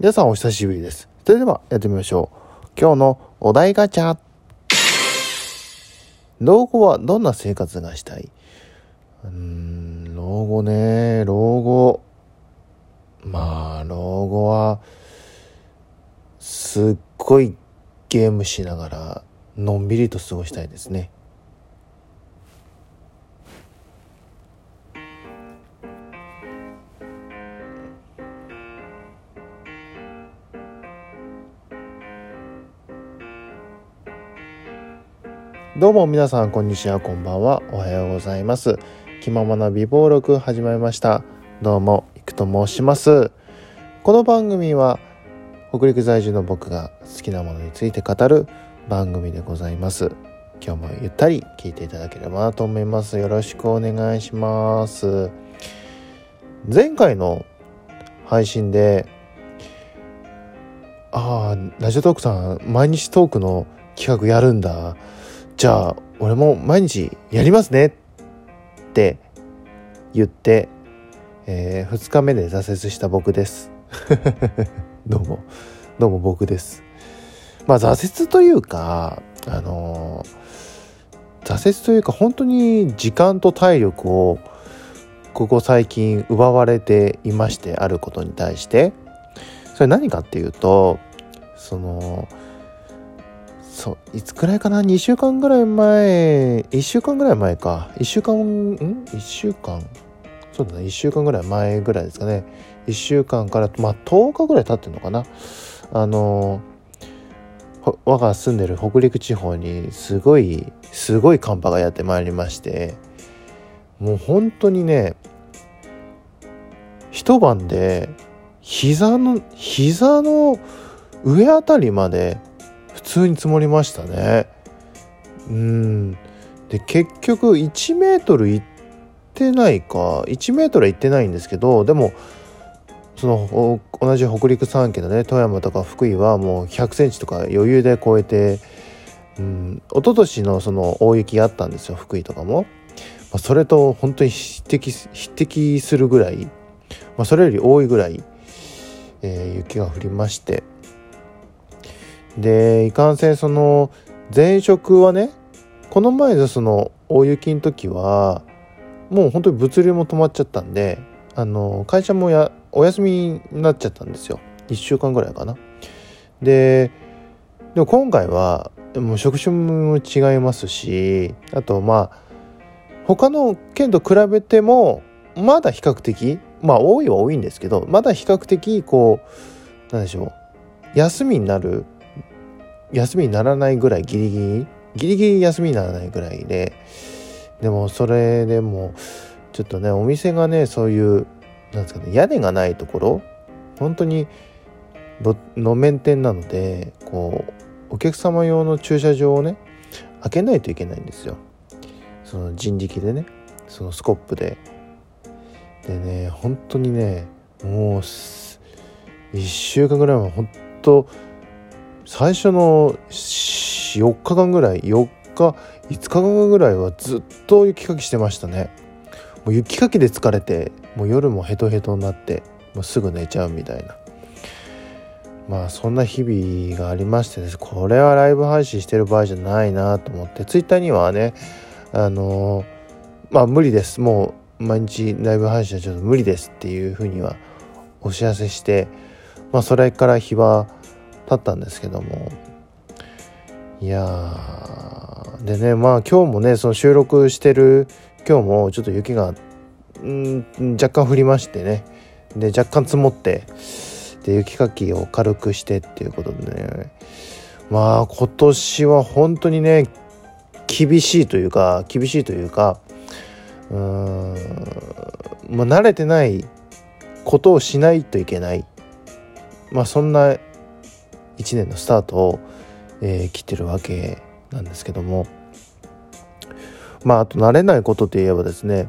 皆さんお久しぶりです。それではやってみましょう。今日のお題ガチャ。老後はどんな生活がしたい？うーん、老後ね、老後。まあ、老後は、すっごいゲームしながら、のんびりと過ごしたいですね。どうも皆さんこんにちはこんばんは。おはようございます。気ままな美貌録始まりました。どうもいくと申します。この番組は北陸在住の僕が好きなものについて語る番組でございます。今日もゆったり聞いていただければなと思います。よろしくお願いします。前回の配信でああラジオトークさん毎日トークの企画やるんだ。じゃあ俺も毎日やりますねって言って、えー、2日目で挫折した僕です。どうも。どうも僕です。まあ挫折というかあのー、挫折というか本当に時間と体力をここ最近奪われていましてあることに対して。それ何かっていうとそのそういつくらいかな？2週間ぐらい前1週間ぐらい前か。1週間ん？1週間？そうだね1週間ぐらい前ぐらいですかね。1週間からまあ10日ぐらい経ってるのかな？あの我が住んでる北陸地方にすごいすごい寒波がやってまいりましてもう本当にね一晩で膝の膝の上あたりまで普通に積もりましたね。うん。で結局1メートル行ってないか1メートルは行ってないんですけどでもその同じ北陸3県のね富山とか福井はもう100センチとか余裕で超えてうん。一昨年のその大雪あったんですよ福井とかも、まあ、それと本当に匹敵匹敵するぐらい、まあ、それより多いぐらい、えー、雪が降りまして。でいかんせんその前職はねこの前のその大雪の時はもう本当に物流も止まっちゃったんであの会社もやお休みになっちゃったんですよ。1週間ぐらいかな。ででも今回はもう職種も違いますしあとまあ他の県と比べてもまだ比較的まあ多いは多いんですけどまだ比較的こうなんでしょう休みになる休みにならないぐらいギリギリ？ギリギリ休みにならないぐらいで。でもそれでもちょっとねお店がねそういうなんですかね屋根がないところ？本当に路面店なのでこうお客様用の駐車場をね開けないといけないんですよ。その人力でねそのスコップで。でね本当にねもう1週間ぐらいは本当最初の4日間ぐらい4日5日間ぐらいはずっと雪かきしてましたね。もう雪かきで疲れてもう夜もヘトヘトになってもうすぐ寝ちゃうみたいな。まあそんな日々がありましてです。これはライブ配信してる場合じゃないなと思って。ツイッターにはねあのまあ無理です。もう毎日ライブ配信はちょっと無理ですっていうふうにはお知らせしてまあそれから日は経ったんですけども。いやでねまあ今日もねその収録してる今日もちょっと雪がん若干降りましてね。で若干積もってで雪かきを軽くしてっていうことでね。まあ今年は本当にね厳しいというか厳しいというかうーんまあ慣れてないことをしないといけない。まあそんな1年のスタートを、えー、切ってるわけなんですけども。まああと慣れないことといえばですね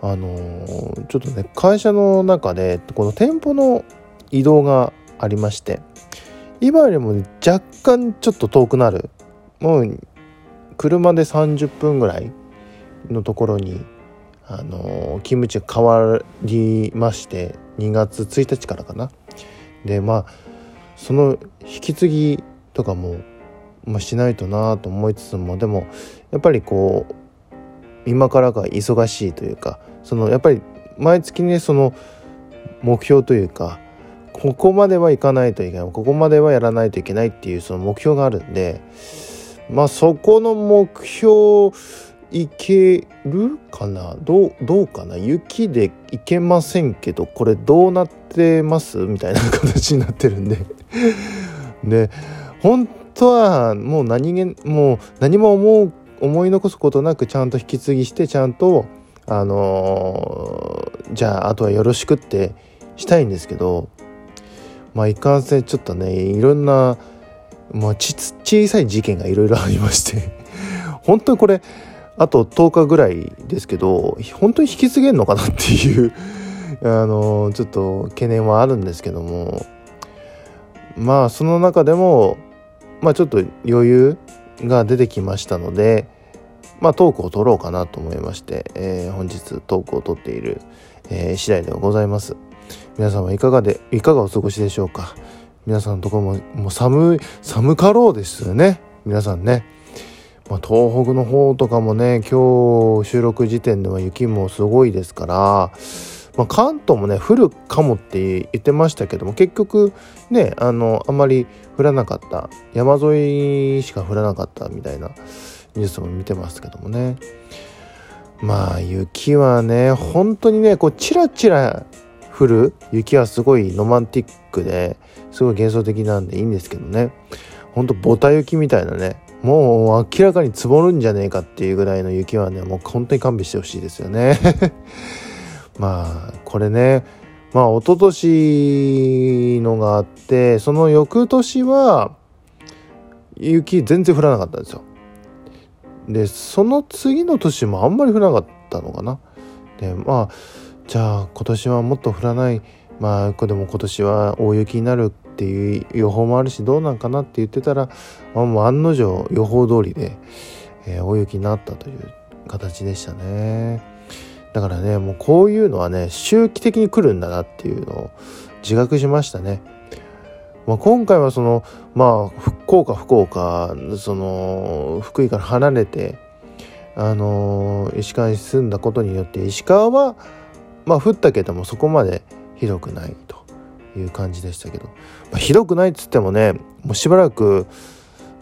あのー、ちょっとね会社の中でこの店舗の移動がありまして今よりも、ね、若干ちょっと遠くなる。もう車で30分ぐらいのところにあのー、勤務地が変わりまして2月1日からかな。でまあその引き継ぎとかも、まあ、しないとなと思いつつもでもやっぱりこう今からが忙しいというかそのやっぱり毎月ねその目標というかここまではいかないといけないここまではやらないといけないっていうその目標があるんでまあそこの目標いけるかな？どうどうかな？雪でいけませんけどこれどうなってます？みたいな形になってるんで。で本当はもう何気もう何も思う思い残すことなくちゃんと引き継ぎしてちゃんとあのー、じゃああとはよろしくってしたいんですけどまあいかんせんちょっとねいろんな、まあ、ち小さい事件がいろいろありまして 本当にこれあと10日ぐらいですけど本当に引き継げんのかなっていうあのー、ちょっと懸念はあるんですけどもまあその中でもまあちょっと余裕が出てきましたのでまあ、トークを取ろうかなと思いまして、えー、本日トークを取っている、えー、次第ではございます。皆さんはいかがで、いかがお過ごしでしょうか皆さんのところも、もう寒い、寒かろうですよね。皆さんね。まあ、東北の方とかもね、今日収録時点では雪もすごいですから、まあ、関東もね、降るかもって言ってましたけども、結局ね、あの、あんまり降らなかった。山沿いしか降らなかったみたいなニュースも見てますけどもねまあ雪はね本当にねこうチラチラ降る雪はすごいロマンティックですごい幻想的なんでいいんですけどねほんとボタ雪みたいなねもう明らかに積もるんじゃねえかっていうぐらいの雪はねもう本当に勘弁してほしいですよねまあこれねまあ一昨年のがあってその翌年は雪全然降らなかったんですよ。でその次の年もあんまり降らなかったのかな。でまあじゃあ今年はもっと降らない。まあでも今年は大雪になるっていう予報もあるしどうなんかなって言ってたら、まあ、もう案の定予報通りで、えー、大雪になったという形でしたね。だからねもうこういうのはね周期的に来るんだなっていうのを自覚しましたね。まあ、今回はそのまあ福岡福岡その福井から離れてあの石川に住んだことによって石川はまあ降ったけどもそこまでひどくないという感じでしたけど、まあ、ひどくないっつってもねもうしばらく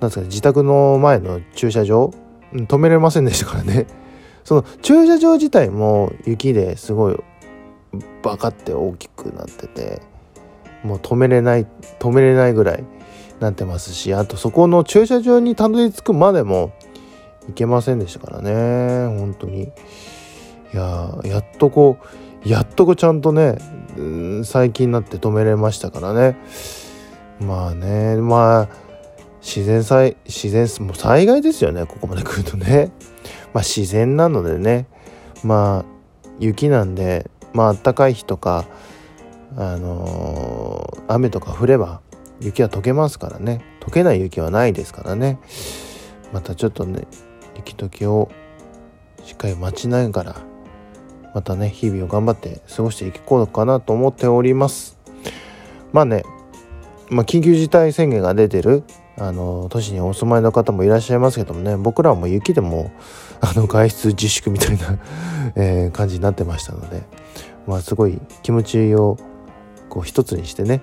なんですかね自宅の前の駐車場止めれませんでしたからね。その駐車場自体も雪ですごいバカって大きくなっててもう止めれない止めれないぐらいなってますしあとそこの駐車場にたどり着くまでも行けませんでしたからね本当に。いややっとこうやっとこうちゃんとね最近になって止めれましたからね。まあねまあ自然災自然もう災害ですよねここまで来るとね。まあ自然なのでね。まあ雪なんでまああったかい日とかあのー、雨とか降れば雪は溶けますからね。溶けない雪はないですからね。またちょっとね雪解けをしっかり待ちながらまたね日々を頑張って過ごしていこうかなと思っております。まあね、まあ、緊急事態宣言が出てるあの都市にお住まいの方もいらっしゃいますけどもね僕らも雪でもあの外出自粛みたいな えー、感じになってましたのでまあすごい気持ちをこう一つにしてね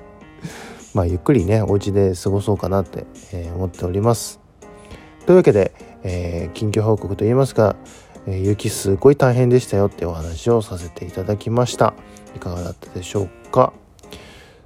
まあゆっくりねお家で過ごそうかなって、えー、思っております。というわけで、えー、近況報告といいますか、えー、雪すごい大変でしたよってお話をさせていただきました。いかがだったでしょうか。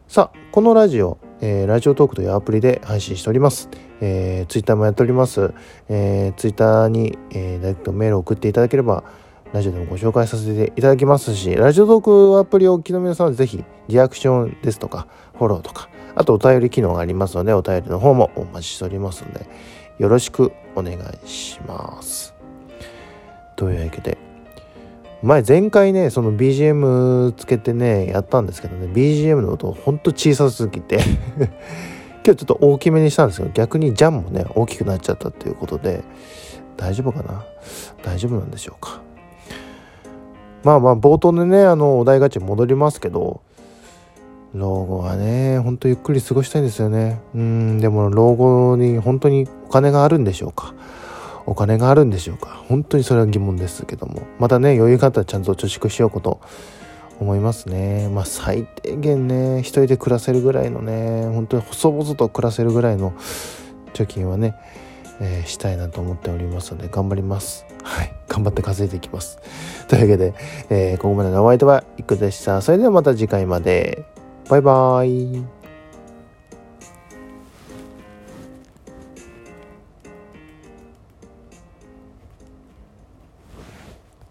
さあこのラジオ、えー、ラジオトークというアプリで配信しております、えー、ツイッターもやっております、えー、ツイッターに、えー、ダイレクトメールを送っていただければラジオでもご紹介させていただきますし、ラジオトークアプリをお聞きの皆さんはぜひ、リアクションですとか、フォローとか、あとお便り機能がありますので、お便りの方もお待ちしておりますので、よろしくお願いします。というわけで、前前回ね、その BGM つけてね、やったんですけどね、BGM の音ほんと小さすぎて 今日ちょっと大きめにしたんですけど、逆にジャンもね、大きくなっちゃったっていうことで、大丈夫かな？大丈夫なんでしょうか？まあまあ冒頭でねあのお題ガチャ戻りますけど老後はね、ほんとゆっくり過ごしたいんですよね。うん、でも老後に本当にお金があるんでしょうか？お金があるんでしょうか？本当にそれは疑問ですけども。またね、余裕があったらちゃんと貯蓄しようこと思いますね。まあ最低限ね、一人で暮らせるぐらいのね、本当に細々と暮らせるぐらいの貯金はね、えー、したいなと思っておりますので頑張ります。はい。頑張って稼いでいきます。というわけで、えー、ここまでのお相手はいくでした。それではまた次回まで。バイバーイ。